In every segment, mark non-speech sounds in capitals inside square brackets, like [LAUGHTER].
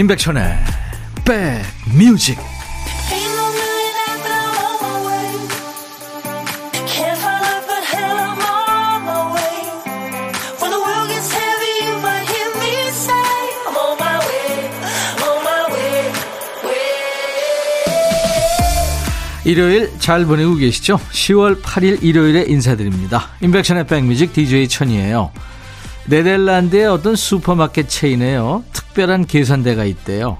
임백천의 백뮤직 일요일 잘 보내고 계시죠? 10월 8일 일요일에 인사드립니다. 임백천의 백뮤직 DJ 천이에요. 네덜란드의 어떤 슈퍼마켓 체인에요. 특별한 계산대가 있대요.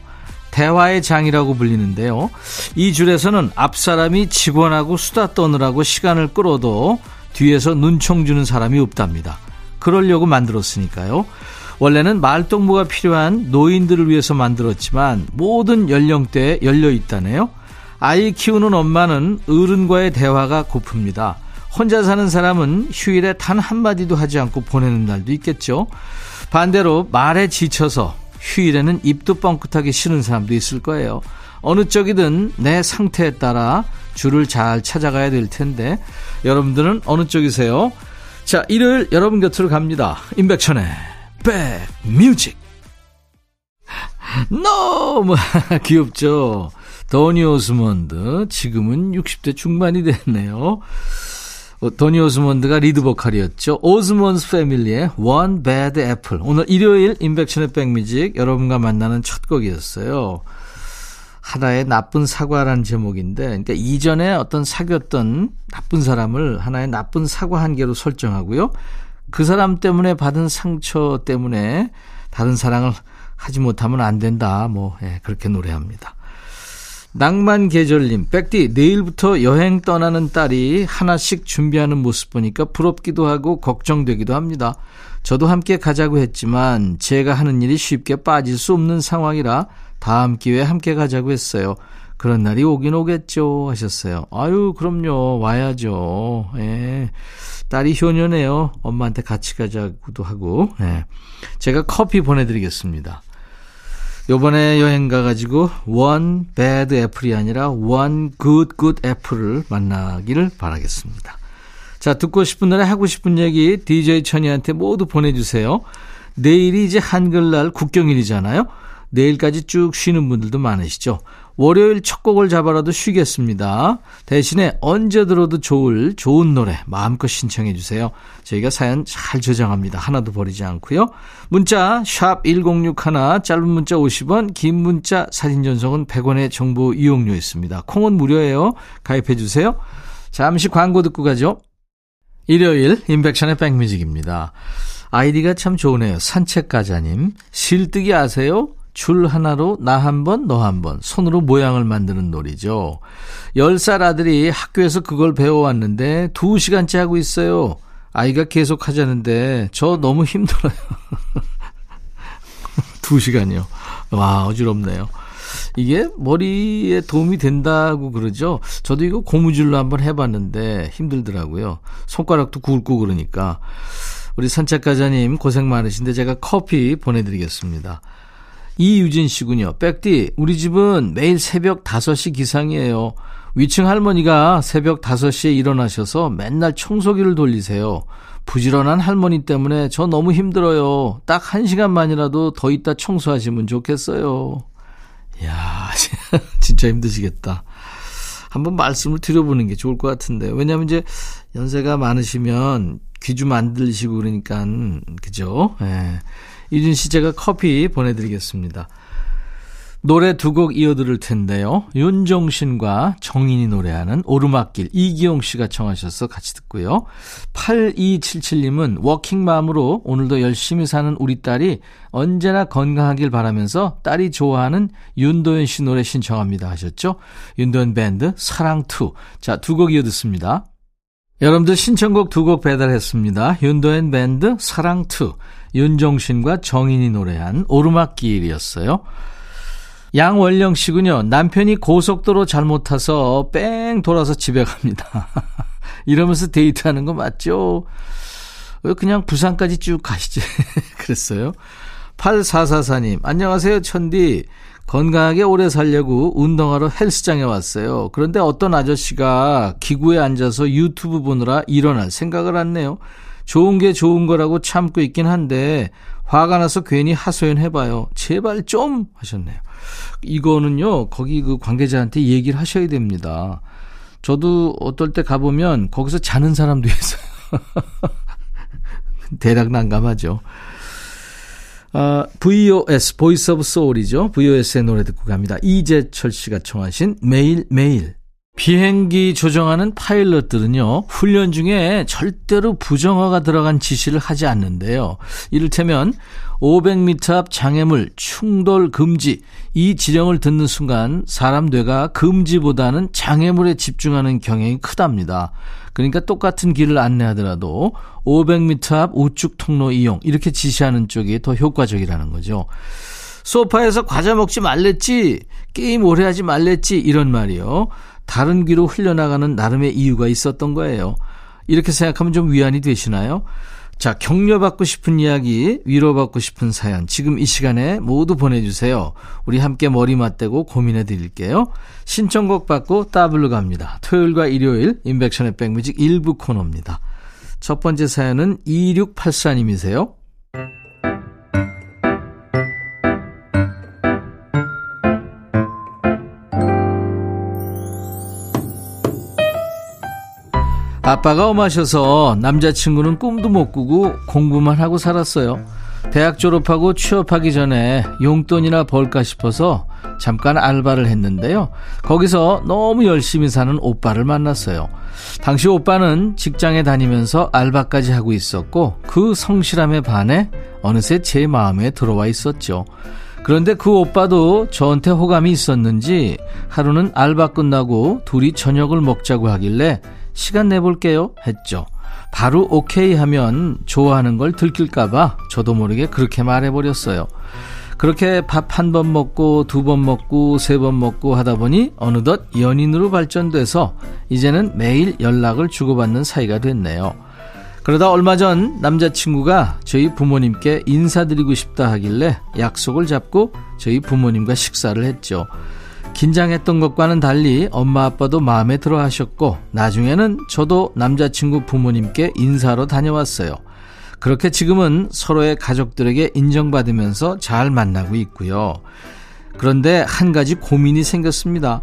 대화의 장이라고 불리는데요. 이 줄에서는 앞사람이 직원하고 수다 떠느라고 시간을 끌어도 뒤에서 눈총 주는 사람이 없답니다. 그러려고 만들었으니까요. 원래는 말동무가 필요한 노인들을 위해서 만들었지만 모든 연령대에 열려 있다네요. 아이 키우는 엄마는 어른과의 대화가 고픕니다. 혼자 사는 사람은 휴일에 단 한마디도 하지 않고 보내는 날도 있겠죠. 반대로 말에 지쳐서 휴일에는 입도 뻥끗하게 쉬는 사람도 있을 거예요. 어느 쪽이든 내 상태에 따라 줄을 잘 찾아가야 될 텐데 여러분들은 어느 쪽이세요? 자, 일요일 여러분 곁으로 갑니다. 임백천의 백뮤직. 너무 [LAUGHS] 귀엽죠? 도니 오스먼드 지금은 60대 중반이 됐네요. 어, 도니 오스몬드가 리드 보컬이었죠. 오스몬스 패밀리의 One Bad Apple. 오늘 일요일 임백천의 백뮤직 여러분과 만나는 첫 곡이었어요. 하나의 나쁜 사과라는 제목인데, 그러니까 이전에 어떤 사귀었던 나쁜 사람을 하나의 나쁜 사과 한 개로 설정하고요. 그 사람 때문에 받은 상처 때문에 다른 사랑을 하지 못하면 안 된다. 뭐, 예, 그렇게 노래합니다. 낭만 계절님, 백디, 내일부터 여행 떠나는 딸이 하나씩 준비하는 모습 보니까 부럽기도 하고 걱정되기도 합니다. 저도 함께 가자고 했지만 제가 하는 일이 쉽게 빠질 수 없는 상황이라 다음 기회에 함께 가자고 했어요. 그런 날이 오긴 오겠죠 하셨어요. 아유, 그럼요. 와야죠. 예. 딸이 효녀네요. 엄마한테 같이 가자고도 하고. 예. 제가 커피 보내드리겠습니다. 요번에 여행 가가지고 one bad apple이 아니라 one good good apple을 만나기를 바라겠습니다. 자, 듣고 싶은 노래 하고 싶은 얘기 DJ 천이한테 모두 보내주세요. 내일이 이제 한글날 국경일이잖아요. 내일까지 쭉 쉬는 분들도 많으시죠. 월요일 첫 곡을 잡아라도 쉬겠습니다. 대신에 언제 들어도 좋을 좋은 노래 마음껏 신청해 주세요. 저희가 사연 잘 저장합니다. 하나도 버리지 않고요. 문자 샵 1061, 짧은 문자 50원, 긴 문자 사진 전송은 100원의 정보 이용료 있습니다. 콩은 무료예요. 가입해 주세요. 잠시 광고 듣고 가죠. 일요일 인백션의 백뮤직입니다. 아이디가 참 좋으네요. 산책가자님. 실뜨기 아세요? 줄 하나로 나 한 번, 너 한 번, 손으로 모양을 만드는 놀이죠. 10살 아들이 학교에서 그걸 배워왔는데 2시간째 하고 있어요. 아이가 계속 하자는데 저 너무 힘들어요. [LAUGHS] 2시간이요. 와, 어지럽네요. 이게 머리에 도움이 된다고 그러죠. 저도 이거 고무줄로 한번 해봤는데 힘들더라고요. 손가락도 굵고 그러니까. 우리 산책가자님 고생 많으신데 제가 커피 보내드리겠습니다. 이유진 씨군요. 백디, 우리 집은 매일 새벽 5시 기상이에요. 위층 할머니가 새벽 5시에 일어나셔서 맨날 청소기를 돌리세요. 부지런한 할머니 때문에 저 너무 힘들어요. 딱 1시간만이라도 더 있다 청소하시면 좋겠어요. 이야, [LAUGHS] 진짜 힘드시겠다. 한번 말씀을 드려보는 게 좋을 것 같은데. 왜냐면 이제 연세가 많으시면 귀 좀 안 들리시고 그러니까, 그죠? 예. 유진 씨 제가 커피 보내드리겠습니다. 노래 두 곡 이어들을 텐데요. 윤종신과 정인이 노래하는 오르막길 이기용 씨가 청하셔서 같이 듣고요. 8277님은 워킹맘으로 오늘도 열심히 사는 우리 딸이 언제나 건강하길 바라면서 딸이 좋아하는 윤도현 씨 노래 신청합니다 하셨죠. 윤도현 밴드 사랑2. 자, 두 곡 이어 듣습니다. 여러분들 신청곡 두 곡 배달했습니다. 윤도현 밴드 사랑2. 윤종신과 정인이 노래한 오르막길이었어요. 양원령 씨군요. 남편이 고속도로 잘못 타서 뺑 돌아서 집에 갑니다. [LAUGHS] 이러면서 데이트하는 거 맞죠? 왜 그냥 부산까지 쭉 가시지? [LAUGHS] 그랬어요. 8444님, 안녕하세요, 천디. 건강하게 오래 살려고 운동하러 헬스장에 왔어요. 그런데 어떤 아저씨가 기구에 앉아서 유튜브 보느라 일어날 생각을 했네요. 좋은 게 좋은 거라고 참고 있긴 한데 화가 나서 괜히 하소연 해봐요. 제발 좀 하셨네요. 이거는요, 거기 그 관계자한테 얘기를 하셔야 됩니다. 저도 어떨 때 가보면 거기서 자는 사람도 있어요. [LAUGHS] 대략 난감하죠. 아, VOS, Voice of Soul이죠. VOS의 노래 듣고 갑니다. 이재철 씨가 청하신 매일 매일. 비행기 조정하는 파일럿들은요, 훈련 중에 절대로 부정어가 들어간 지시를 하지 않는데요. 이를테면, 500m 앞 장애물 충돌 금지, 이 지령을 듣는 순간 사람 뇌가 금지보다는 장애물에 집중하는 경향이 크답니다. 그러니까 똑같은 길을 안내하더라도 500m 앞 우측 통로 이용, 이렇게 지시하는 쪽이 더 효과적이라는 거죠. 소파에서 과자 먹지 말랬지, 게임 오래 하지 말랬지, 이런 말이요. 다른 귀로 흘려나가는 나름의 이유가 있었던 거예요. 이렇게 생각하면 좀 위안이 되시나요? 자, 격려받고 싶은 이야기, 위로받고 싶은 사연, 지금 이 시간에 모두 보내주세요. 우리 함께 머리 맞대고 고민해 드릴게요. 신청곡 받고 따블로 갑니다. 토요일과 일요일, 인백션의 백뮤직 일부 코너입니다. 첫 번째 사연은 2684님이세요. 아빠가 엄하셔서 남자친구는 꿈도 못 꾸고 공부만 하고 살았어요. 대학 졸업하고 취업하기 전에 용돈이나 벌까 싶어서 잠깐 알바를 했는데요. 거기서 너무 열심히 사는 오빠를 만났어요. 당시 오빠는 직장에 다니면서 알바까지 하고 있었고 그 성실함에 반해 어느새 제 마음에 들어와 있었죠. 그런데 그 오빠도 저한테 호감이 있었는지 하루는 알바 끝나고 둘이 저녁을 먹자고 하길래 시간 내볼게요 했죠. 바로 오케이 하면 좋아하는 걸 들킬까봐 저도 모르게 그렇게 말해버렸어요. 그렇게 밥 한 번 먹고 두 번 먹고 세 번 먹고 하다 보니 어느덧 연인으로 발전돼서 이제는 매일 연락을 주고받는 사이가 됐네요. 그러다 얼마 전 남자친구가 저희 부모님께 인사드리고 싶다 하길래 약속을 잡고 저희 부모님과 식사를 했죠. 긴장했던 것과는 달리 엄마 아빠도 마음에 들어 하셨고 나중에는 저도 남자친구 부모님께 인사로 다녀왔어요. 그렇게 지금은 서로의 가족들에게 인정받으면서 잘 만나고 있고요. 그런데 한 가지 고민이 생겼습니다.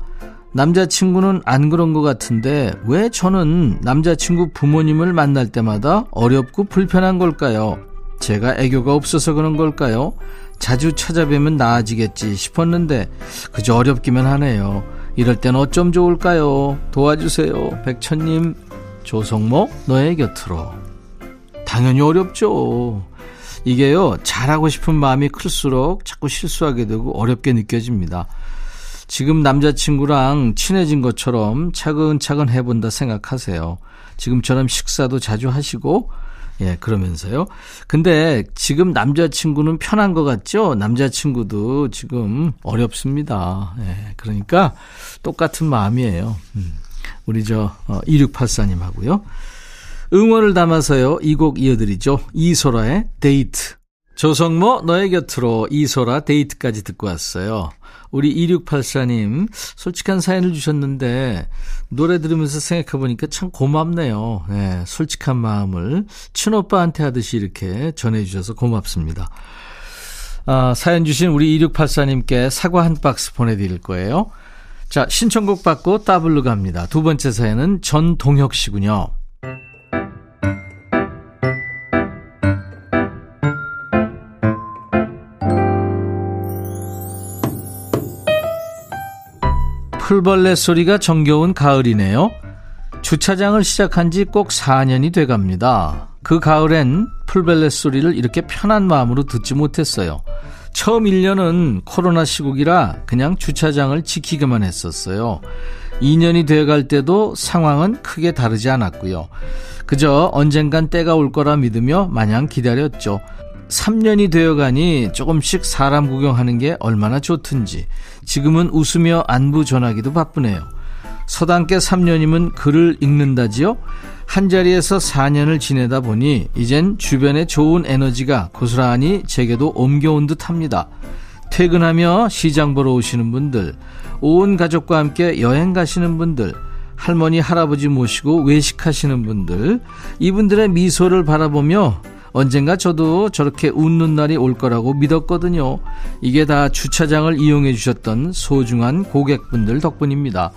남자친구는 안 그런 것 같은데 왜 저는 남자친구 부모님을 만날 때마다 어렵고 불편한 걸까요? 제가 애교가 없어서 그런 걸까요? 자주 찾아뵈면 나아지겠지 싶었는데 그저 어렵기만 하네요. 이럴 땐 어쩜 좋을까요? 도와주세요. 백천님, 조성모, 너의 곁으로. 당연히 어렵죠. 이게요, 잘하고 싶은 마음이 클수록 자꾸 실수하게 되고 어렵게 느껴집니다. 지금 남자친구랑 친해진 것처럼 차근차근 해본다 생각하세요. 지금처럼 식사도 자주 하시고, 예, 그러면서요. 근데 지금 남자친구는 편한 것 같죠? 남자친구도 지금 어렵습니다. 예, 그러니까 똑같은 마음이에요. 음, 우리 저, 어, 2684님 하고요. 응원을 담아서요. 이 곡 이어드리죠. 이소라의 데이트. 조성모 너의 곁으로 이소라 데이트까지 듣고 왔어요. 우리 2684님 솔직한 사연을 주셨는데 노래 들으면서 생각해보니까 참 고맙네요. 네, 솔직한 마음을 친오빠한테 하듯이 이렇게 전해주셔서 고맙습니다. 아, 사연 주신 우리 2684님께 사과 한 박스 보내드릴 거예요. 자, 신청곡 받고 따블로 갑니다. 두 번째 사연은 전동혁 씨군요. 풀벌레 소리가 정겨운 가을이네요. 주차장을 시작한 지 꼭 4년이 돼 갑니다. 그 가을엔 풀벌레 소리를 이렇게 편한 마음으로 듣지 못했어요. 처음 1년은 코로나 시국이라 그냥 주차장을 지키기만 했었어요. 2년이 돼갈 때도 상황은 크게 다르지 않았고요. 그저 언젠간 때가 올 거라 믿으며 마냥 기다렸죠. 3년이 되어가니 조금씩 사람 구경하는 게 얼마나 좋든지 지금은 웃으며 안부 전하기도 바쁘네요. 서당께 3년이면 글을 읽는다지요? 한자리에서 4년을 지내다 보니 이젠 주변에 좋은 에너지가 고스란히 제게도 옮겨온 듯 합니다. 퇴근하며 시장 보러 오시는 분들, 온 가족과 함께 여행 가시는 분들, 할머니, 할아버지 모시고 외식하시는 분들, 이분들의 미소를 바라보며 언젠가 저도 저렇게 웃는 날이 올 거라고 믿었거든요. 이게 다 주차장을 이용해 주셨던 소중한 고객분들 덕분입니다.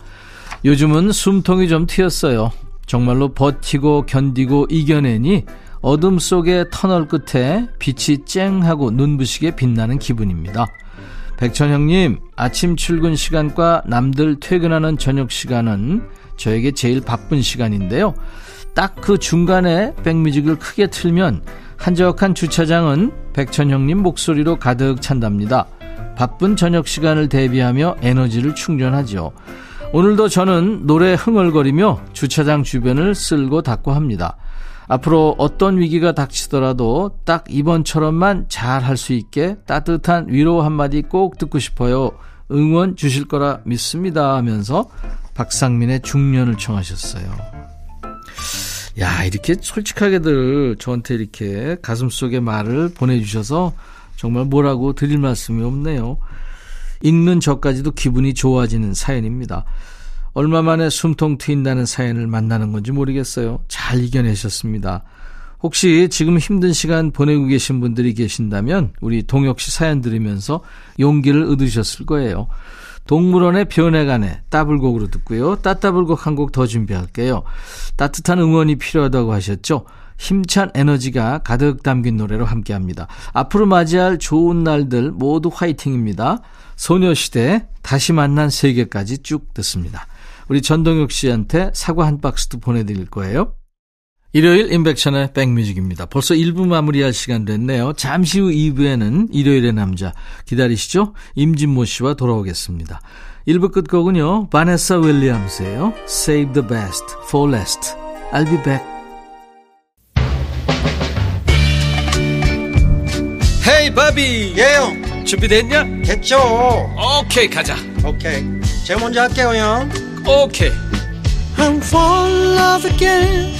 요즘은 숨통이 좀 트였어요. 정말로 버티고 견디고 이겨내니 어둠 속의 터널 끝에 빛이 쨍하고 눈부시게 빛나는 기분입니다. 백천형님, 아침 출근 시간과 남들 퇴근하는 저녁 시간은 저에게 제일 바쁜 시간인데요. 딱 그 중간에 백뮤직을 크게 틀면 한적한 주차장은 백천형님 목소리로 가득 찬답니다. 바쁜 저녁 시간을 대비하며 에너지를 충전하죠. 오늘도 저는 노래 흥얼거리며 주차장 주변을 쓸고 닦고 합니다. 앞으로 어떤 위기가 닥치더라도 딱 이번처럼만 잘 할 수 있게 따뜻한 위로 한마디 꼭 듣고 싶어요. 응원 주실 거라 믿습니다 하면서 박상민의 중년을 청하셨어요. 야, 이렇게 솔직하게들 저한테 이렇게 가슴속에 말을 보내주셔서 정말 뭐라고 드릴 말씀이 없네요. 읽는 저까지도 기분이 좋아지는 사연입니다. 얼마 만에 숨통 트인다는 사연을 만나는 건지 모르겠어요. 잘 이겨내셨습니다. 혹시 지금 힘든 시간 보내고 계신 분들이 계신다면 우리 동혁 씨 사연 들으면서 용기를 얻으셨을 거예요. 동물원의 변해가네 따블곡으로 듣고요. 따따블곡 한 곡 더 준비할게요. 따뜻한 응원이 필요하다고 하셨죠? 힘찬 에너지가 가득 담긴 노래로 함께합니다. 앞으로 맞이할 좋은 날들 모두 화이팅입니다. 소녀시대 다시 만난 세계까지 쭉 듣습니다. 우리 전동혁 씨한테 사과 한 박스도 보내드릴 거예요. 일요일 인백션의 백뮤직입니다. 벌써 1부 마무리할 시간 됐네요. 잠시 후 2부에는 일요일의 남자 기다리시죠? 임진모 씨와 돌아오겠습니다. 1부 끝곡은요. 바네사 윌리엄스예요. Save the best for last. I'll be back. 헤이 바비 예영 준비됐냐? 됐죠 오케이 가자 오케이 제가 먼저 할게요 형 오케이 I'm fall in love again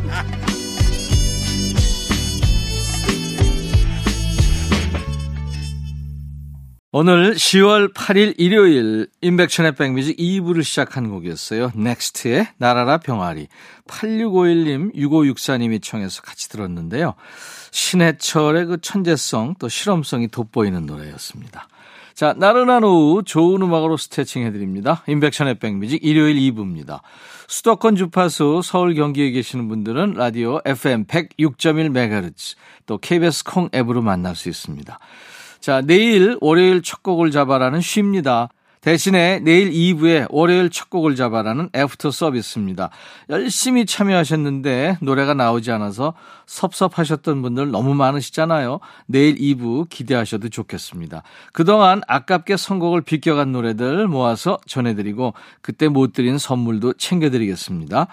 오늘 10월 8일 일요일 임백천의 백뮤직 2부를 시작한 곡이었어요. 넥스트의 날아라 병아리. 8651님, 6564님이 청해서 같이 들었는데요. 신해철의 그 천재성 또 실험성이 돋보이는 노래였습니다. 자, 나른한 오후 좋은 음악으로 스트레칭 해드립니다. 임백천의 백뮤직 일요일 2부입니다. 수도권 주파수 서울 경기에 계시는 분들은 라디오 FM 106.1MHz 또 KBS 콩 앱으로 만날 수 있습니다. 자, 내일 월요일 첫 곡을 잡아라는 쉽니다. 대신에 내일 2부에 월요일 첫 곡을 잡아라는 애프터 서비스입니다. 열심히 참여하셨는데 노래가 나오지 않아서 섭섭하셨던 분들 너무 많으시잖아요. 내일 2부 기대하셔도 좋겠습니다. 그동안 아깝게 선곡을 비껴간 노래들 모아서 전해드리고 그때 못 드린 선물도 챙겨드리겠습니다.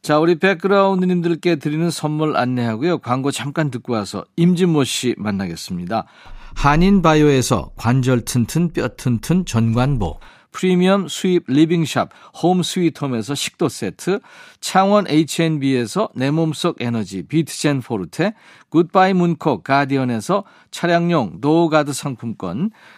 자, 우리 백그라운드님들께 드리는 선물 안내하고요. 광고 잠깐 듣고 와서 임진모 씨 만나겠습니다. 한인바이오에서 관절 튼튼 뼈 튼튼 전관보. 프리미엄 수입 리빙샵 홈 스위트홈에서 식도 세트. 창원 H&B에서 내 몸속 에너지 비트젠 포르테. 굿바이 문콕 가디언에서 차량용 노가드 상품권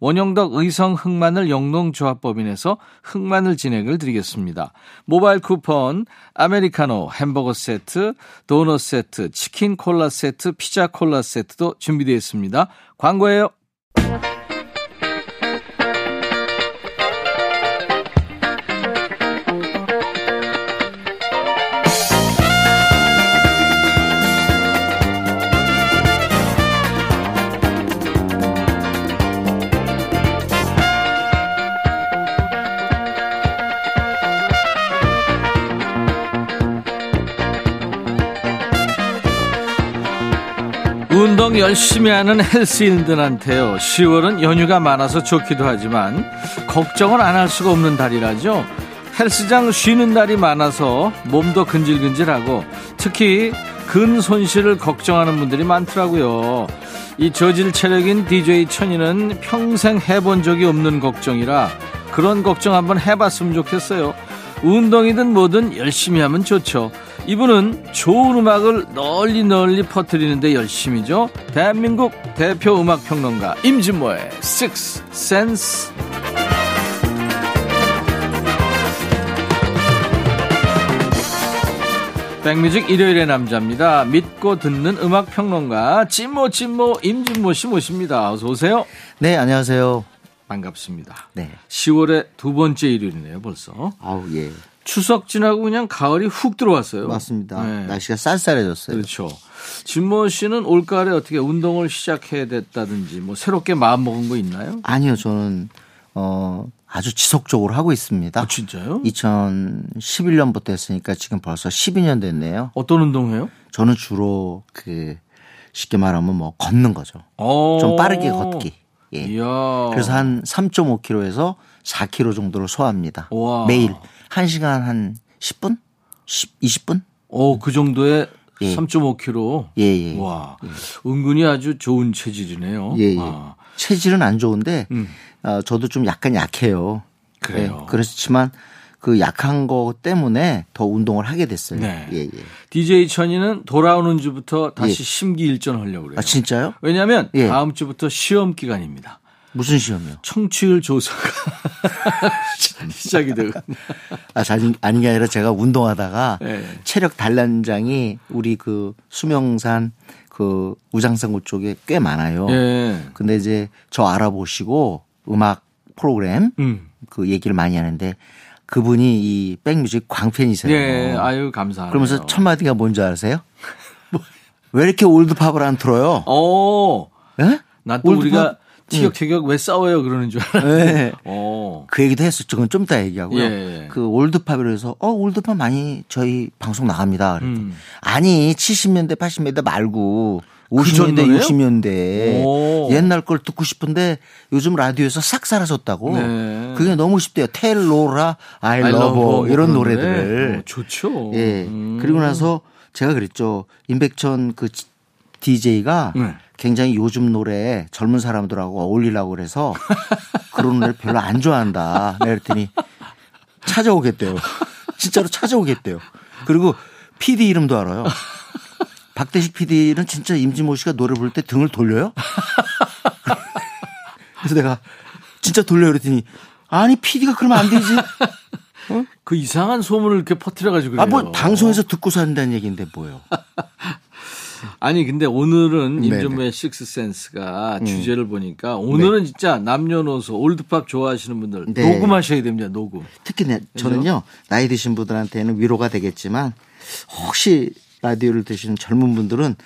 원형덕 의성 흑마늘 영농조합법인에서 흑마늘 진행을 드리겠습니다. 모바일 쿠폰, 아메리카노 햄버거 세트, 도넛 세트, 치킨 콜라 세트, 피자 콜라 세트도 준비되어 있습니다. 광고예요. 열심히 하는 헬스인들한테요. 10월은 연휴가 많아서 좋기도 하지만 걱정은 안할 수가 없는 달이라죠. 헬스장 쉬는 날이 많아서 몸도 근질근질하고 특히 근 손실을 걱정하는 분들이 많더라고요. 이 저질 체력인 DJ 천이는 평생 해본 적이 없는 걱정이라 그런 걱정 한번 해봤으면 좋겠어요. 운동이든 뭐든 열심히 하면 좋죠. 이분은 좋은 음악을 널리 널리 퍼뜨리는데 열심히죠. 대한민국 대표 음악 평론가 임진모의 Six Sense. 백뮤직 일요일의 남자입니다. 믿고 듣는 음악 평론가 찐모 찐모 임진모 씨 모십니다. 어서 오세요. 네, 안녕하세요. 반갑습니다. 네. 10월의 두 번째 일요일이네요, 벌써. 아우, 예. 추석 지나고 그냥 가을이 훅 들어왔어요. 맞습니다. 네. 날씨가 쌀쌀해졌어요. 그렇죠. 진모 씨는 올가을에 어떻게 운동을 시작해야 됐다든지 뭐 새롭게 마음 먹은 거 있나요? 아니요, 저는, 어, 아주 지속적으로 하고 있습니다. 아, 진짜요? 2011년부터 했으니까 지금 벌써 12년 됐네요. 어떤 운동해요? 저는 주로 그, 쉽게 말하면 뭐 걷는 거죠. 어. 좀 빠르게 걷기. 예. 그래서 한 3.5km에서 4km 정도를 소화합니다. 와. 매일 1시간 한 10분? 10, 20분? 어, 그 정도에 예. 3.5kg. 예, 예. 와. 은근히 아주 좋은 체질이네요. 예, 예. 아, 체질은 안 좋은데 음. 어, 저도 좀 약간 약해요. 그래요? 예, 그렇지만 그 약한 거 때문에 더 운동을 하게 됐어요. 네. 예, 예. DJ 천이는 돌아오는 주부터 다시 심기일전하려고 그래요. 아 진짜요? 왜냐하면 예. 다음 주부터 시험 기간입니다. 무슨 시험이요? 청취율 조사가 [LAUGHS] 시작이 되고. [LAUGHS] 아, 잘 아닌 게 아니라 제가 운동하다가 예. 체력 단련장이 우리 그 수명산 그 우장산구 쪽에 꽤 많아요. 예. 근데 이제 저 알아보시고 음악 프로그램 음. 그 얘기를 많이 하는데 그분이 이 백뮤직 광팬이세요. 예. 아유 감사하네요. 그러면서 첫 마디가 뭔지 아세요? [LAUGHS] 왜 이렇게 올드팝을 안 틀어요? 어. 예? 난또 old pop? 우리가 티격태격 왜 싸워요 그러는 줄 알았는데. 네. 어. 그 얘기도 했었죠. 그건 좀 이따 얘기하고요. 예. 그 old pop이라 해서 어 old pop 많이 저희 방송 나갑니다. 그랬더니 음. 아니 70년대 80년대 말고 그 50년대 정도예요? 60년대 오. 옛날 걸 듣고 싶은데 요즘 라디오에서 싹 사라졌다고. 네. 그게 너무 아쉽대요. Tell Laura I I love love her 이런 뭐 노래들을. 그러는데. 어, 좋죠. 예. 음. 그리고 나서 제가 그랬죠. 임백천 그 DJ가 네. 굉장히 요즘 노래 젊은 사람들하고 어울리려고 그래서 [LAUGHS] 그런 노래 별로 안 좋아한다. 내가 그랬더니 찾아오겠대요. [LAUGHS] 진짜로 찾아오겠대요. 그리고 PD 이름도 알아요. 박대식 PD는 진짜 임진모 씨가 노래 부를 때 등을 돌려요? [LAUGHS] 그래서 내가 진짜 돌려 그랬더니 아니 PD가 그러면 안 되지. 그 이상한 소문을 이렇게 퍼뜨려 가지고 그래요. 아, 뭐 방송에서 듣고 산다는 얘기인데 뭐예요? [LAUGHS] 아니 근데 오늘은 네네. 음. 임종모의 식스센스가 주제를 보니까 오늘은 진짜 남녀노소 올드팝 좋아하시는 분들 네. 녹음하셔야 됩니다. 녹음. 특히 내- 저는요 나이 드신 분들한테는 위로가 되겠지만 혹시 라디오를 드시는 젊은 분들은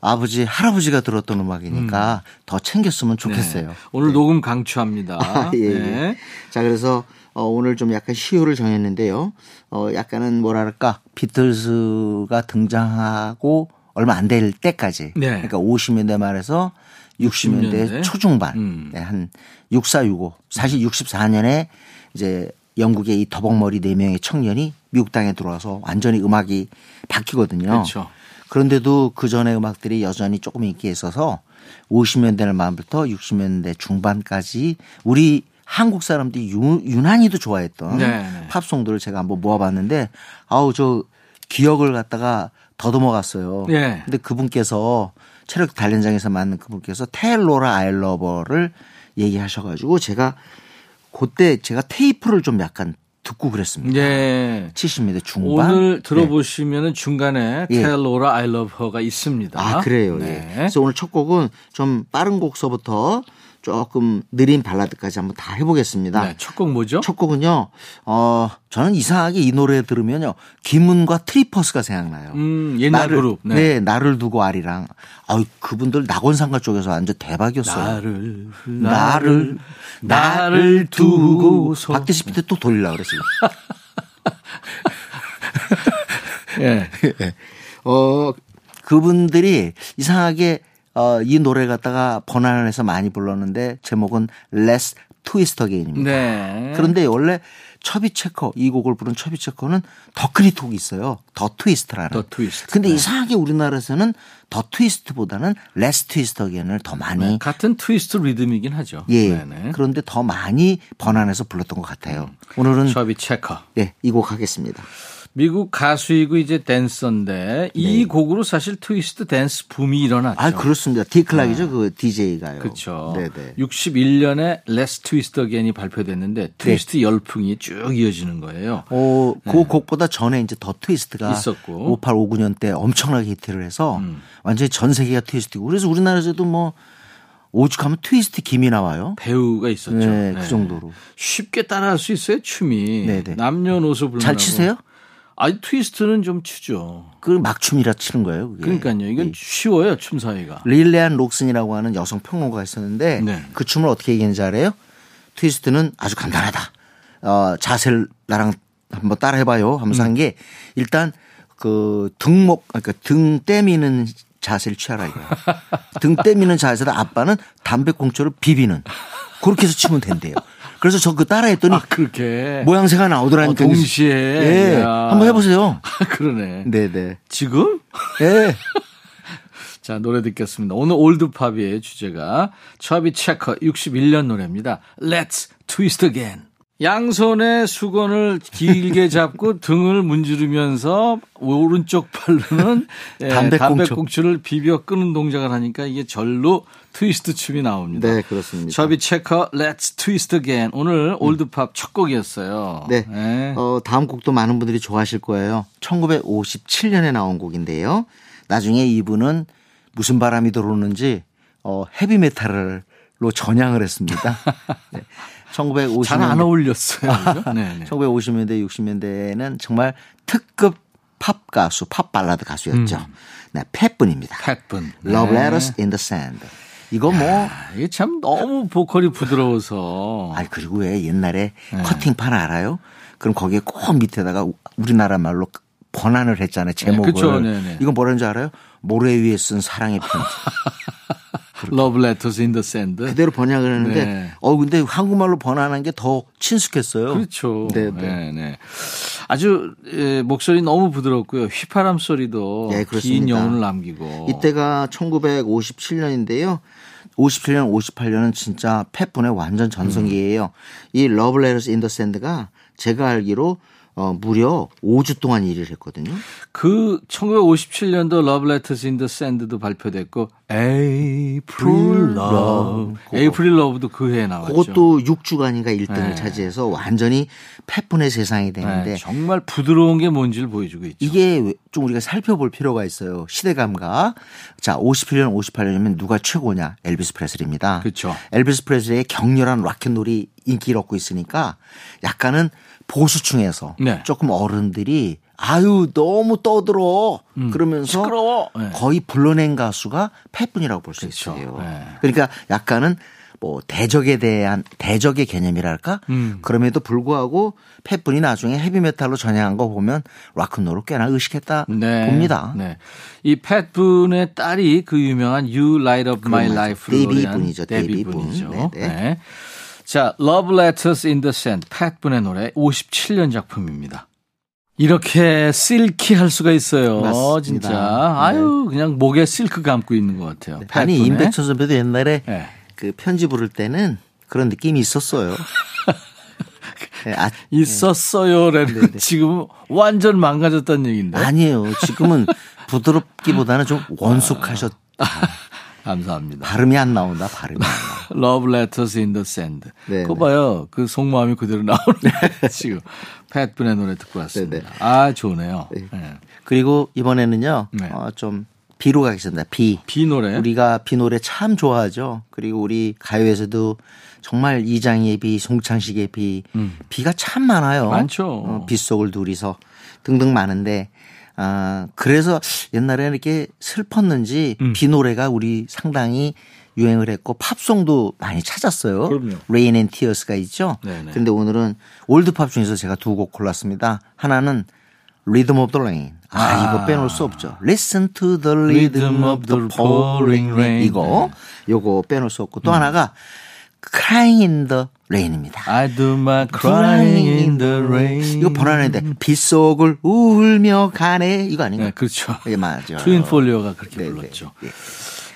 아버지 할아버지가 들었던 음악이니까 더 챙겼으면 좋겠어요. 네. 오늘 녹음 강추합니다. [LAUGHS] 아, 예, 예. 네. 자 그래서 어, 오늘 좀 약간 시효를 정했는데요. 어, 약간은 뭐랄까 비틀스가 등장하고 얼마 안 될 때까지. 네. 그러니까 50년대 말에서 60년대, 60년대. 초중반. 음. 네, 한 6465. 사실 64년에 이제 영국의 이 더벅머리 네 명의 청년이 미국 땅에 들어와서 완전히 음악이 바뀌거든요. 그렇죠. 그런데도 그 전의 음악들이 여전히 조금 인기 있어서 50년대 말부터 60년대 중반까지 우리 한국 사람들이 유, 유난히도 좋아했던 네, 네. 팝송들을 제가 한번 모아봤는데 아우 저 기억을 갖다가 더듬어 갔어요. 예. 근데 그분께서 체력 단련장에서 만난 그분께서 테일로라 아일러버를 얘기하셔가지고 제가 그때 제가 테이프를 좀 약간 듣고 그랬습니다. 예. 70년대 중반. 오늘 네. 들어보시면은 중간에 예. Tell Laura I Love Her가 있습니다. 아, 그래요. 네. 예. 그래서 오늘 첫 곡은 좀 빠른 곡서부터 조금 느린 발라드까지 한번 다 해보겠습니다. 네, 첫곡 뭐죠? 첫 곡은요, 어, 저는 이상하게 이 노래 들으면요, 김훈과 트리퍼스가 생각나요. 음, 옛날 나를, 그룹. 네. 네. 나를 두고 아리랑. 아유, 그분들 낙원상가 쪽에서 완전 대박이었어요. 나를 나를, 나를 두고서 박대식 밑에 또 돌리려고 그랬어요. [LAUGHS] [LAUGHS] 예. 어, 그분들이 이상하게 어, 이 노래 갖다가 번안을 해서 많이 불렀는데 제목은 Let's Twist Again입니다. 네. 그런데 원래 처비 체커 이 곡을 부른 처비 체커는 더 큰 히트곡이 있어요. The Twist라는. The Twist. 근데 네. 이상하게 우리나라에서는 The Twist보다는 Let's Twist Again을 더 많이 네, 같은 트위스트 리듬이긴 하죠. 예. 네네. 그런데 더 많이 번안해서 불렀던 것 같아요. 오늘은 처비 체커. 예, 이 곡 하겠습니다. 미국 가수이고 이제 댄서인데 이 곡으로 사실 트위스트 댄스 붐이 일어났죠. 아, 그렇습니다. 딕 클락이죠. 그 DJ가요. 그렇죠. 네네. 61년에 Let's Twist Again이 발표됐는데 트위스트 열풍이 쭉 이어지는 거예요. 어, 그 곡보다 전에 이제 The Twist가 네. 있었고. 58, 59년 때 엄청나게 히트를 해서 완전히 전 세계가 트위스트고 그래서 우리나라에서도 뭐 오죽하면 트위스트 김이 나와요. 배우가 있었죠. 네, 그 정도로. 쉽게 따라할 수 있어요, 춤이. 네네. 남녀노소 불문하고. 잘 치세요? 아니, 트위스트는 좀 추죠. 그 막춤이라 치는 거예요. 그게. 그러니까요. 이건 쉬워요, 춤 사이가. 릴레안 록슨이라고 하는 여성 평론가가 있었는데 네. 그 춤을 어떻게 얘기했는지 알아요? 트위스트는 아주 간단하다. 어, 자세를 나랑 한번 따라해봐요 하면서 한게 일단 그 등목, 그러니까 등 떼미는 자세를 취하라 이거야. [LAUGHS] 등 떼미는 자세다 아빠는 담배꽁초를 비비는 그렇게 해서 치면 된대요. 그래서 저 그 따라했더니 아, 그렇게. 모양새가 나오더라니까. 어, 동시에. 예. 야. 한번 해보세요. [LAUGHS] 그러네. 네네. 지금? 예. [LAUGHS] 자, 노래 듣겠습니다. 오늘 올드팝의 주제가 처비 체커 61년 노래입니다. Let's twist again. 양손에 수건을 길게 [LAUGHS] 잡고 등을 문지르면서 오른쪽 팔로는 예, 담배꽁초. 담배꽁초를 비벼 끄는 동작을 하니까 이게 절로 트위스트 춤이 나옵니다. 네, 그렇습니다. 처비 체커 Let's twist again. 오늘 올드팝 첫 곡이었어요. 네. 예. 어, 다음 곡도 많은 분들이 좋아하실 거예요. 1957년에 나온 곡인데요. 나중에 이분은 무슨 바람이 들었는지 어, 헤비 메탈로 전향을 했습니다. [LAUGHS] 네. 1950년대 잘안 어울렸어요. 그죠? [LAUGHS] 네, 네. 1950년대 60년대에는 정말 특급 팝 가수, 팝 발라드 가수였죠. 네, 팻분입니다. 팻분. Love 네. Letters in the Sand. 이거 뭐 아, 이게 참 너무 보컬이 부드러워서. 아 그리고 왜 옛날에 네. 커팅판 알아요? 그럼 거기에 꼭 밑에다가 우- 우리나라 말로 번안을 했잖아요. 제목을. 그쵸. 네, 네. 이건 뭐라는 줄 알아요? 모래 위에 쓴 사랑의 편지. [LAUGHS] Love Letters in the Sand. 그대로 번역을 했는데 네. 어 근데 한국말로 번안한 게 더 친숙했어요. 그렇죠. 네, 네, 네. 네. 아주 예, 목소리 너무 부드럽고요. 휘파람 소리도 네, 긴. 여운을 남기고. 이때가 1957년인데요. 57년, 58년은 진짜 팻분의 완전 전성기예요. 이 Love Letters in the Sand가 제가 알기로 어, 무려 5주 동안 일을 했거든요. 그 1957년도 Love Letters in the Sand도 발표됐고 April Love, April Love도 그 해에 나왔죠. 그것도 6주간인가 1등을 네. 차지해서 완전히 팻분의 세상이 되는데 네, 정말 부드러운 게 뭔지를 보여주고 있죠. 이게 왜- 좀 우리가 살펴볼 필요가 있어요. 시대감각. 자, 57년, 58년이면 누가 최고냐? 엘비스 프레슬리입니다. 그렇죠. 엘비스 프레슬리의 격렬한 락앤롤이 인기를 얻고 있으니까 약간은 보수층에서 네. 조금 어른들이 아유 너무 떠들어 그러면서 음. 시끄러워. 네. 거의 불러낸 가수가 팻분이라고 볼수 그렇죠. 있어요. 네. 그러니까 약간은 뭐 대적에 대한 대적의 개념이랄까 음. 그럼에도 불구하고 팻분이 나중에 헤비메탈로 전향한 거 보면 락큰롤을 꽤나 의식했다 네. 봅니다. 네. 이 팻분의 딸이 그 유명한 You Light Up My 데이비 노래한 분이죠, 데뷔 분. 분이죠. 네, 네. 네. 자, Love Letters in the Sand, 팻 분의 노래 57년 작품입니다. 이렇게 실키할 수가 있어요. 맞습니다. 진짜. 네. 아유, 그냥 목에 실크 감고 있는 것 같아요. 아니 팻분의. 임백천 선배도 옛날에 네. 그 편지 부를 때는 그런 느낌이 있었어요. [LAUGHS] 네, 아, 있었어요라는 지금 완전 망가졌다는 얘기인데. 아니에요. 지금은 부드럽기보다는 좀 원숙하셨. [LAUGHS] 감사합니다. 발음이 안 나온다. 발음이. [LAUGHS] Love Letters in the Sand. 네, 그거 네. 봐요. 그 속마음이 그대로 나오네. 지금 팻 분의 노래 듣고 왔습니다. 네, 네. 아 좋네요. 네. 그리고 이번에는요. 네. 어, 좀 비로 가겠습니다. 비. 비 노래. 우리가 비 노래 참 좋아하죠. 그리고 우리 가요에서도 정말 이장희의 비, 송창식의 비, 비가 참 많아요. 음. 많죠. 어, 빗속을 둘이서 등등 많은데, 아, 그래서 옛날에는 이렇게 슬펐는지 음. 비 노래가 우리 상당히 유행을 했고 팝송도 많이 찾았어요. 그럼요. Rain and Tears가 있죠. 네네. 그런데 오늘은 올드 팝 중에서 제가 두 곡 골랐습니다. 하나는 Rhythm of the Rain. 아, 이거 빼놓을 수 없죠. Listen to the rhythm of the pouring rain. 이거 요거 빼놓을 수 없고 또 하나가 Crying in the Rain입니다. I do my crying in the rain. 이거 번안인데 빗속을 울며 가네 이거 아닌가요? 네, 그렇죠. 예, 맞아요. 트윈 폴리오가 그렇게 네, 불렀죠. 네,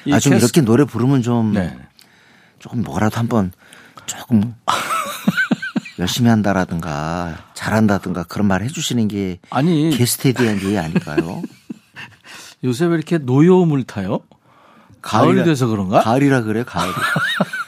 이 아, 좀 캐스- 이렇게 노래 부르면 좀 네. 조금 뭐라도 한번 조금 열심히 한다라든가 잘한다든가 그런 말 해주시는 게 아니 게스트에 대한 예의 아닐까요? [LAUGHS] 요새 왜 이렇게 노여움을 타요? 가을이 가을이라- 돼서 그런가? 가을이라 그래 가을. [LAUGHS]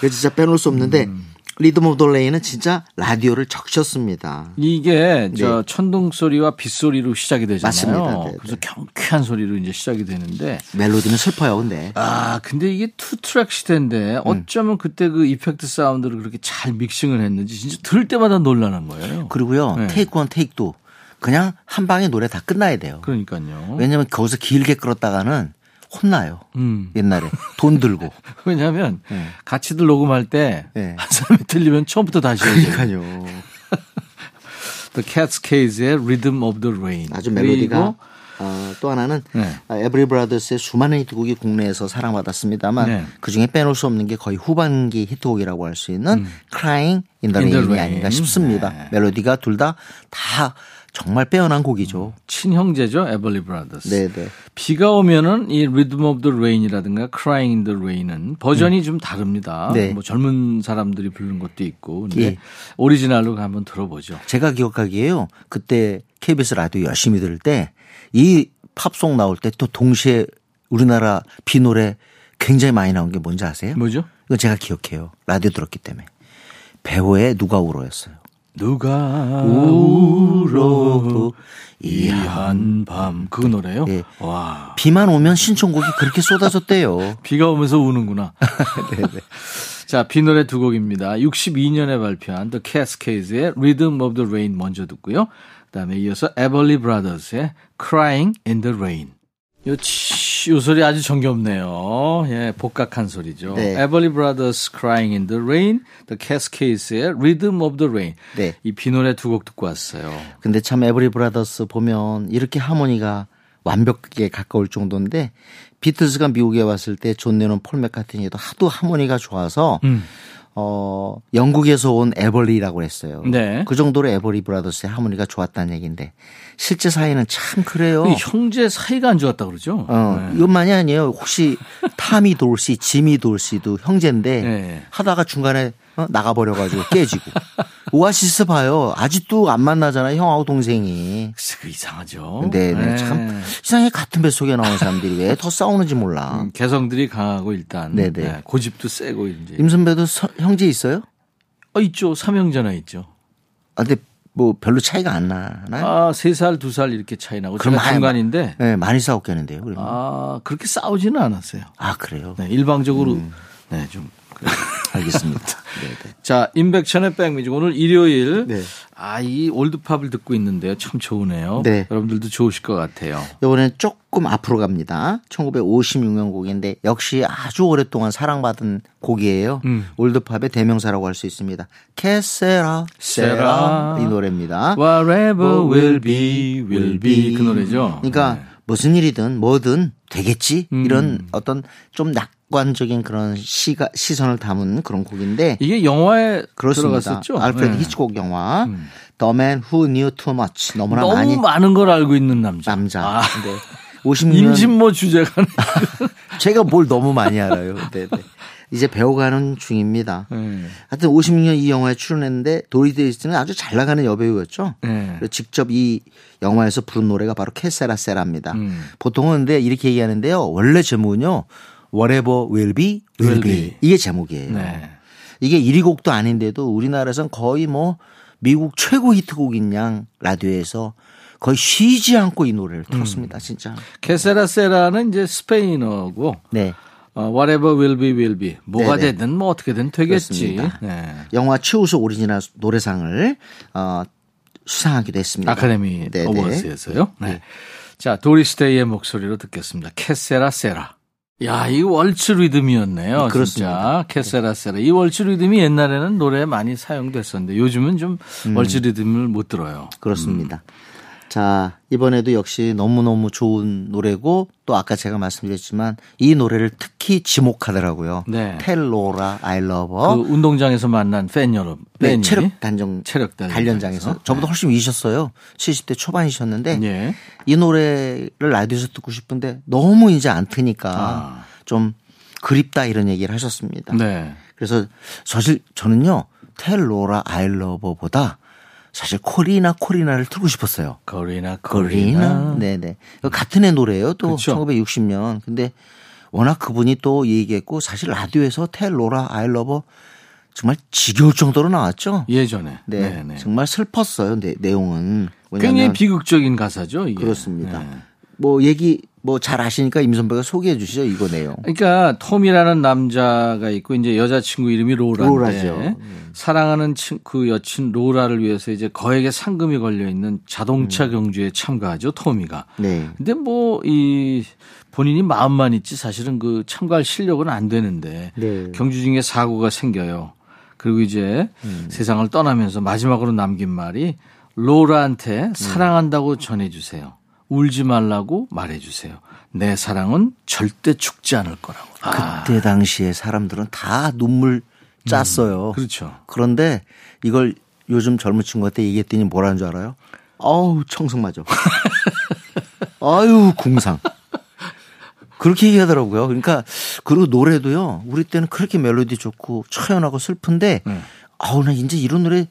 그 진짜 빼놓을 수 없는데 음. Rhythm of the Rain은 진짜 라디오를 적셨습니다. 이게 저 네. 천둥 소리와 빗소리로 시작이 되잖아요. 맞습니다. 네, 네. 그래서 경쾌한 소리로 이제 시작이 되는데 멜로디는 슬퍼요, 근데. 아 근데 이게 two track 시대인데 어쩌면 그때 그 effect sound를 그렇게 잘 믹싱을 했는지 진짜 들을 때마다 놀라는 거예요. 그리고요, 네. Take one, take two. 그냥 한 방에 노래 다 끝나야 돼요. 그러니까요. 왜냐면 거기서 길게 끌었다가는 혼나요. 음. 옛날에. 돈 들고. [LAUGHS] 왜냐하면 네. 같이들 녹음할 때한 네. 사람이 틀리면 처음부터 다시 해야. 그러니까요. [LAUGHS] The Cascades의 Rhythm of the Rain. 아주 멜로디가. 어, 또 하나는 네. 에벌리 브라더스의 수많은 히트곡이 국내에서 사랑받았습니다만 네. 그중에 빼놓을 수 없는 게 거의 후반기 히트곡이라고 할 수 있는 Crying in the 음. In the Rain이 Rain. 아닌가 싶습니다. 네. 멜로디가 둘 다 다 정말 빼어난 곡이죠. 친형제죠, 에벌리 브라더스. 네네. 비가 오면은 이 Rhythm of the Rain이라든가 Crying in the Rain은 버전이 좀 다릅니다. 네. 뭐 젊은 사람들이 부르는 것도 있고. 근데 예. 오리지널로 한번 들어보죠. 제가 기억하기에요. 그때 KBS 라디오 열심히 들을 때 이 팝송 나올 때 또 동시에 우리나라 비 노래 굉장히 많이 나온 게 뭔지 아세요? 뭐죠? 이건 제가 기억해요. 라디오 들었기 때문에. 배우의 누가 울어였어요. 누가 울어도 이 한밤 그 노래요? 예. 와. 비만 오면 신청곡이 그렇게 쏟아졌대요. [LAUGHS] 비가 오면서 우는구나. 네네. [LAUGHS] 자, 비 노래 두 곡입니다. 62년에 발표한 The Cascades의 Rhythm of the Rain 먼저 듣고요. 그다음에 이어서 에벌리 브라더스의 Crying in the Rain. 요, 치, 요 소리 아주 정겹네요. 예, 복각한 소리죠. 네. 에벌리 브라더스 Crying in the Rain, The Cascades의 Rhythm of the Rain. 네. 이비 노래 두 곡 듣고 왔어요. 근데 참 에벌리 브라더스 보면 이렇게 하모니가 완벽하게 가까울 정도인데 비틀즈가 미국에 왔을 때 존 레논 폴 맥카트니도 하도 하모니가 좋아서 음. 어 영국에서 온 에벌리라고 했어요. 네. 그 정도로 에벌리 브라더스의 하모니가 좋았다는 얘기인데 실제 사이는 참 그래요. 이 형제 사이가 안 좋았다 그러죠? 어, 네. 이것만이 아니에요. 혹시 타미 돌시, 지미 돌시도 형제인데 네. 하다가 중간에 어, 나가버려가지고 깨지고. 오아시스 봐요. 아직도 안 만나잖아요. 형하고 동생이. 그 이상하죠. 네, 네. 참 이상하게 같은 뱃속에 나온 사람들이 왜 더 싸우는지 몰라. 음, 개성들이 강하고 일단 네네. 네, 고집도 세고 이제 임 선배도 서- 형제 있어요? 어 있죠 삼형제나 있죠. 아, 근데 뭐 별로 차이가 안 나나요? 아 세 살 두 살 이렇게 차이 나고 그럼 제가 중간인데 네, 많이 싸웠겠는데요. 그러면. 아, 아 그렇게 싸우지는 않았어요. 그래요? 네, 일방적으로 음. 네 좀 [LAUGHS] 알겠습니다. [LAUGHS] 네, 네. 자, 임백천의 백뮤직 오늘 일요일 네. 아이 올드팝을 듣고 있는데요. 참 좋으네요. 네. 여러분들도 좋으실 것 같아요. 이번엔 조금 앞으로 갑니다. 1956년 곡인데 역시 아주 오랫동안 사랑받은 곡이에요. 음. 올드팝의 대명사라고 할 수 있습니다. 캐세라 세라 이 노래입니다. Whatever will be will be 그 노래죠. 그러니까 네. 무슨 일이든 뭐든 되겠지 음. 이런 어떤 좀 낙관적인 그런 시가 시선을 담은 그런 곡인데 이게 영화에 그렇습니다. 들어갔었죠. 알프레드 네. 히치콕 영화 음. The Man Who Knew Too Much 너무나 너무 많이 많은 걸 알고 있는 남자. 남자. 아, 네. 56년 임진모 주제가 [LAUGHS] 제가 뭘 너무 많이 알아요. 네, 네. 이제 배워가는 중입니다. 네. 하여튼 56년 이 영화에 출연했는데 도리스 데이는 아주 잘 나가는 여배우였죠. 네. 그래서 직접 이 영화에서 부른 노래가 바로 Que Sera, Sera입니다. 음. 보통은 근데 이렇게 얘기하는데요. 원래 제목은요. Whatever will be, will Will be. be. 이게 제목이에요. 네. 이게 1위 곡도 아닌데도 우리나라에서는 거의 뭐 미국 최고 히트곡인 양 라디오에서 거의 쉬지 않고 이 노래를 음. 틀었습니다. 진짜. Que Sera, Sera는 이제 스페인어고 네. 어, whatever will be will be 뭐가 네네. 되든 뭐 어떻게든 되겠지. 네. 영화 최우수 오리지널 노래상을 어, 수상하기도 했습니다. 아카데미. Awards에서요. 네. 자, 도리스 데이의 목소리로 듣겠습니다. Que Sera, Sera. 야, 이 월츠 리듬이었네요. 그렇습니다. 진짜. Que Sera, Sera. 이 월츠 리듬이 옛날에는 노래에 많이 사용됐었는데 요즘은 좀 음. 월츠 리듬을 못 들어요. 그렇습니다. 자, 이번에도 역시 너무너무 좋은 노래고 또 아까 제가 말씀드렸지만 이 노래를 특히 지목하더라고요. 네. 텔로라 I love 그. 운동장에서 만난 팬 여러분. 네. 체력 단정 체력 단련장에서. 단련장에서 저보다 훨씬 위셨어요. 70대 초반이셨는데 예. 이 노래를 라디오에서 듣고 싶은데 너무 이제 안 트니까 아. 좀 그립다 이런 얘기를 하셨습니다. 네. 그래서 사실 저는요 텔로라 아일러버보다 사실 코리나 코리나를 틀고 싶었어요. 코리나, 거리나. 네네 같은 애 노래예요. 또 그쵸. 1960년. 근데 워낙 그분이 또 얘기했고 사실 라디오에서 텔 로라 아일러버 정말 지겨울 정도로 나왔죠. 예전에. 네, 네, 네. 정말 슬펐어요. 네, 내용은 굉장히 비극적인 가사죠, 이게. 그렇습니다. 네. 뭐 얘기 뭐 잘 아시니까 임선배가 소개해 주시죠 이거 내용. 그러니까 톰이라는 남자가 있고 이제 여자친구 이름이 로라인데 로라죠. 사랑하는 친- 그 여친 로라를 위해서 이제 거액의 상금이 걸려 있는 자동차 경주에 참가하죠 톰이가. 네. 근데 뭐 이 본인이 마음만 있지 사실은 그 참가할 실력은 안 되는데 네. 경주 중에 사고가 생겨요. 그리고 이제 음. 세상을 떠나면서 마지막으로 남긴 말이 로라한테 사랑한다고 전해주세요. 울지 말라고 말해주세요. 내 사랑은 절대 죽지 않을 거라고. 아, 그때 당시에 사람들은 다 눈물 짰어요. 그렇죠. 그런데 이걸 요즘 젊은 친구한테 얘기했더니 뭐라는 줄 알아요? 어우 청승 맞아. 아유 궁상. 그렇게 얘기하더라고요. 그러니까 그리고 노래도요. 우리 때는 그렇게 멜로디 좋고 처연하고 슬픈데 네. 아우 나 이제 이런 노래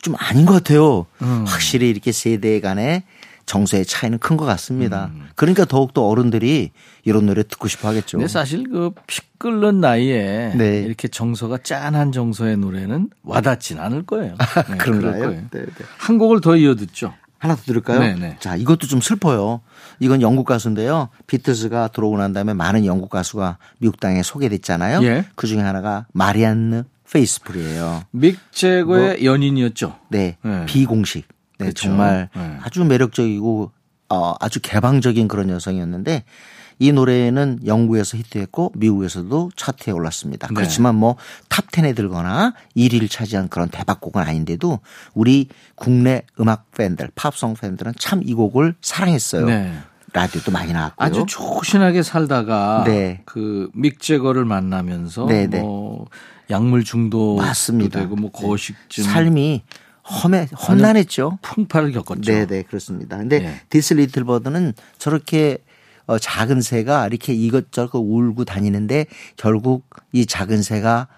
좀 아닌 것 같아요. 음. 확실히 이렇게 세대 간의 정서의 차이는 큰 것 같습니다. 음. 그러니까 더욱더 어른들이 이런 노래 듣고 싶어 하겠죠. 근데 사실 그 피 끓는 나이에 네. 이렇게 정서가 짠한 정서의 노래는 와닿진 않을 거예요. 네, 그럴 그런가요? 거예요. 네, 네. 한 곡을 더 이어 듣죠. 하나 더 들을까요? 네네. 자, 이것도 좀 슬퍼요. 이건 영국 가수인데요. 비트스가 들어오고 난 다음에 많은 영국 가수가 미국 땅에 소개됐잖아요. 예. 그 중에 하나가 마리안느 페이스풀이에요. 믹 제거의 연인이었죠. 네. 네. 비공식. 네, 그렇죠. 정말 네. 아주 매력적이고 어, 아주 개방적인 그런 여성이었는데 이 노래는 영국에서 히트했고 미국에서도 차트에 올랐습니다. 네. 그렇지만 뭐 top 10에 들거나 1위를 차지한 그런 대박곡은 아닌데도 우리 국내 음악 팬들, 팝송 팬들은 참 이 곡을 사랑했어요. 네. 라디오도 많이 나왔고요. 아주 조신하게 살다가 네. 그믹 제거를 만나면서 네, 네. 뭐 약물 중독도 맞습니다. 되고 뭐 거식증 삶이 험해 험난했죠. 풍파를 겪었죠. 네, 네, 그렇습니다. 근데 네. This Little Bird는 저렇게 어, 작은 새가 이렇게 이것저것 울고 다니는데 결국 이 작은 새가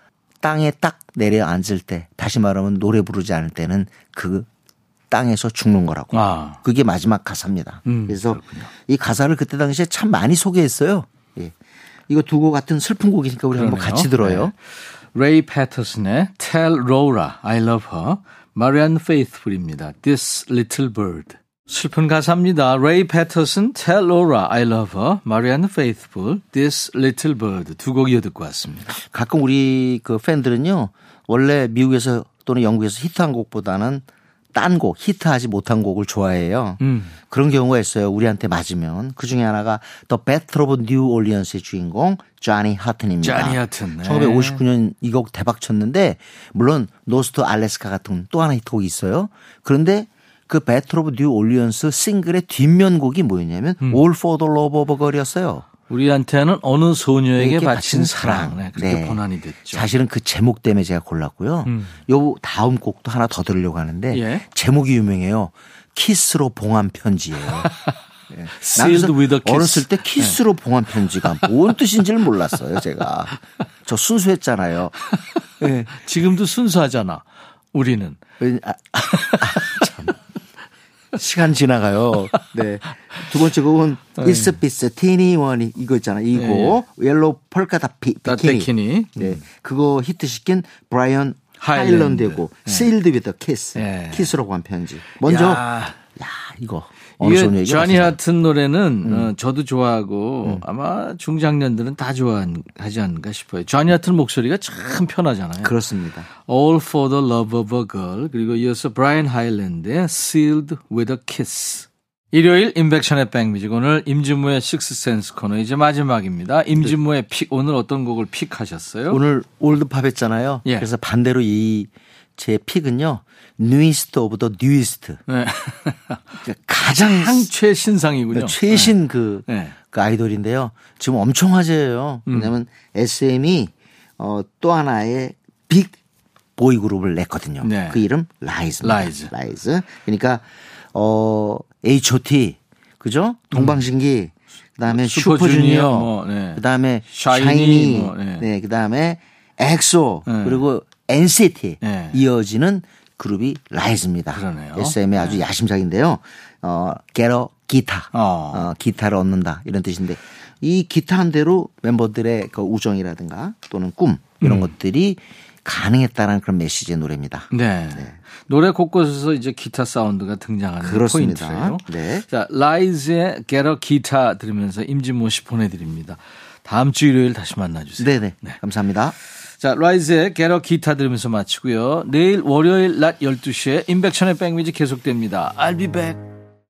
땅에 딱 내려앉을 때 다시 말하면 노래 부르지 않을 때는 그 땅에서 죽는 거라고. 아. 그게 마지막 가사입니다. 음, 그래서 그렇군요. 이 가사를 그때 당시에 참 많이 소개했어요. 예. 이거 두 곡 같은 슬픈 곡이니까 우리 한번 그러네요. 같이 들어요. 네. 레이 피터슨의 Tell Laura I Love Her, 마리안 페이스풀입니다. This Little Bird. 슬픈 가사입니다. 레이 피터슨 Tell Laura I Love Her, 마리안 페이스풀, This Little Bird 두 곡 이어 듣고 왔습니다. 가끔 우리 그 팬들은요 원래 미국에서 또는 영국에서 히트한 곡보다는 딴 곡, 히트하지 못한 곡을 좋아해요. 음. 그런 경우가 있어요. 우리한테 맞으면. 그 중에 하나가 The Battle of New Orleans의 주인공, 쟈니 하튼입니다. 쟈니 하튼, 네. 1959년 이 곡 대박 쳤는데, 물론 North to Alaska 같은 또 하나 히트곡이 있어요. 그런데 그 Battle of New Orleans 싱글의 뒷면 곡이 뭐였냐면 음. All for the Love of a Girl이었어요. 우리한테는 어느 소녀에게 에게 바친 바친 사랑. 사랑. 네, 그렇게 네. 번안이 됐죠. 사실은 그 제목 때문에 제가 골랐고요. 음. 요 다음 곡도 하나 더 들으려고 하는데 예. 제목이 유명해요. 키스로 봉한 편지예요. [LAUGHS] 예. 어렸을 때 키스로 봉한 편지가 [LAUGHS] 뭔 뜻인지를 몰랐어요, 제가. 저 순수했잖아요. 예. [LAUGHS] 지금도 순수하잖아. 우리는. 왜- 아, 아, 참. 시간 지나가요. 네. 두 번째 곡은 Bitsy Teenie Weenie 이거 있잖아. 이거 Yellow Polka Dot Bikini. 네. 그거 히트시킨 브라이언. 하일런드고 네. Sealed with a Kiss. 네. 키스로 봉한 편지. 먼저 야, 야, 이거 이게 쟈니? 하튼 노래는 어, 저도 좋아하고 아마 중장년들은 다 좋아하지 않을까 싶어요. 쟈니 하튼 목소리가 참 편하잖아요. 그렇습니다. All for the love of a girl 그리고 이어서 브라이언 하일랜드의 Sealed with a Kiss. 일요일 임백천의 백뮤직 오늘 임진모의 식스센스 코너 이제 마지막입니다. 임진모의 pick 오늘 어떤 곡을 pick하셨어요? 오늘 올드팝 했잖아요. 예. 그래서 반대로 이 제 pick은요. Newest of the newest. 네. 그러니까 가장 향최 신상이군요. 그러니까 최신 그, 네. 그 아이돌인데요. 지금 엄청 화제예요. 음. 왜냐하면 SM이 어, 또 하나의 big boy 그룹을 냈거든요. 네. 그 이름 라이즈입니다. 라이즈. 라이즈. 그러니까 어 H.O.T. 그죠? 동방신기. 그다음에 음. 슈퍼주니어, 슈퍼주니어. 뭐, 네. 그다음에 샤이니, 샤이니. 뭐, 네. 네. 그다음에 엑소. 네. 그리고 NCT. 네. 이어지는 그룹이 라이즈입니다. 그러네요. SM의 아주 야심작인데요. 어, Get a Guitar. 어. 어, 기타를 얻는다 이런 뜻인데 이 기타 한 대로 멤버들의 그 우정이라든가 또는 꿈 이런 음. 것들이 가능했다라는 그런 메시지의 노래입니다. 네. 노래 곳곳에서 이제 기타 사운드가 등장하는 그렇습니다. 포인트예요. 네. 자, 라이즈의 Get a Guitar 들으면서 임진모 씨 보내드립니다. 다음 주 일요일 다시 만나주세요. 네네. 감사합니다. 자, 라이즈의 a 기타 들으면서 마치고요. 내일 월요일 낮 12시에 인백션의 백미지 계속됩니다. I'll be back.